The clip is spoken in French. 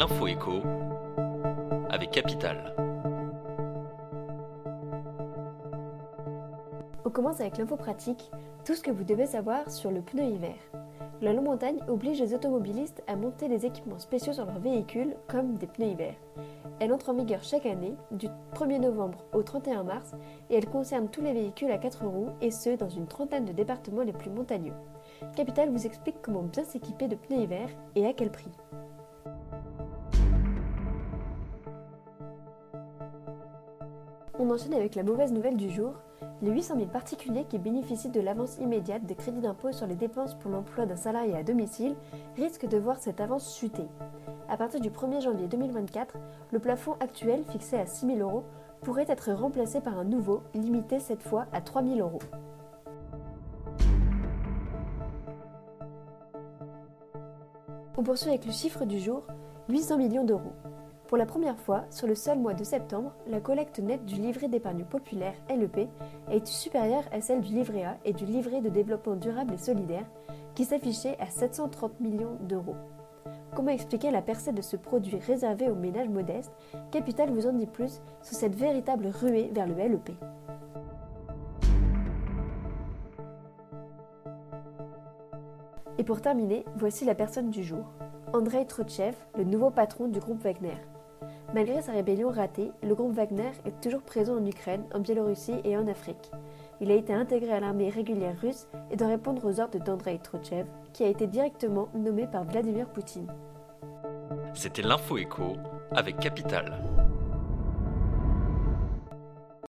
l'info écho avec Capital. On commence avec l'info pratique, tout ce que vous devez savoir sur le pneu hiver. La longue montagne oblige les automobilistes à monter des équipements spéciaux sur leurs véhicules, comme des pneus hiver. Elle entre en vigueur chaque année, du 1er novembre au 31 mars, et elle concerne tous les véhicules à 4 roues, et ce, dans une trentaine de départements les plus montagneux. Capital vous explique comment bien s'équiper de pneus hiver et à quel prix. On enchaîne avec la mauvaise nouvelle du jour. Les 800 000 particuliers qui bénéficient de l'avance immédiate des crédits d'impôt sur les dépenses pour l'emploi d'un salarié à domicile risquent de voir cette avance chuter. À partir du 1er janvier 2024, le plafond actuel fixé à 6 000 euros pourrait être remplacé par un nouveau, limité cette fois à 3 000 euros. On poursuit avec le chiffre du jour, 800 millions d'euros. Pour la première fois, sur le seul mois de septembre, la collecte nette du livret d'épargne populaire LEP été supérieure à celle du livret A et du livret de développement durable et solidaire, qui s'affichait à 730 millions d'euros. Comment expliquer la percée de ce produit réservé aux ménages modestes? Capital vous en dit plus sur cette véritable ruée vers le LEP. Et pour terminer, voici la personne du jour. Andrei Trotchev, le nouveau patron du groupe Wagner. Malgré sa rébellion ratée, le groupe Wagner est toujours présent en Ukraine, en Biélorussie et en Afrique. Il a été intégré à l'armée régulière russe et doit répondre aux ordres d'Andrei Trotchev, qui a été directement nommé par Vladimir Poutine. C'était l'info écho avec Capital.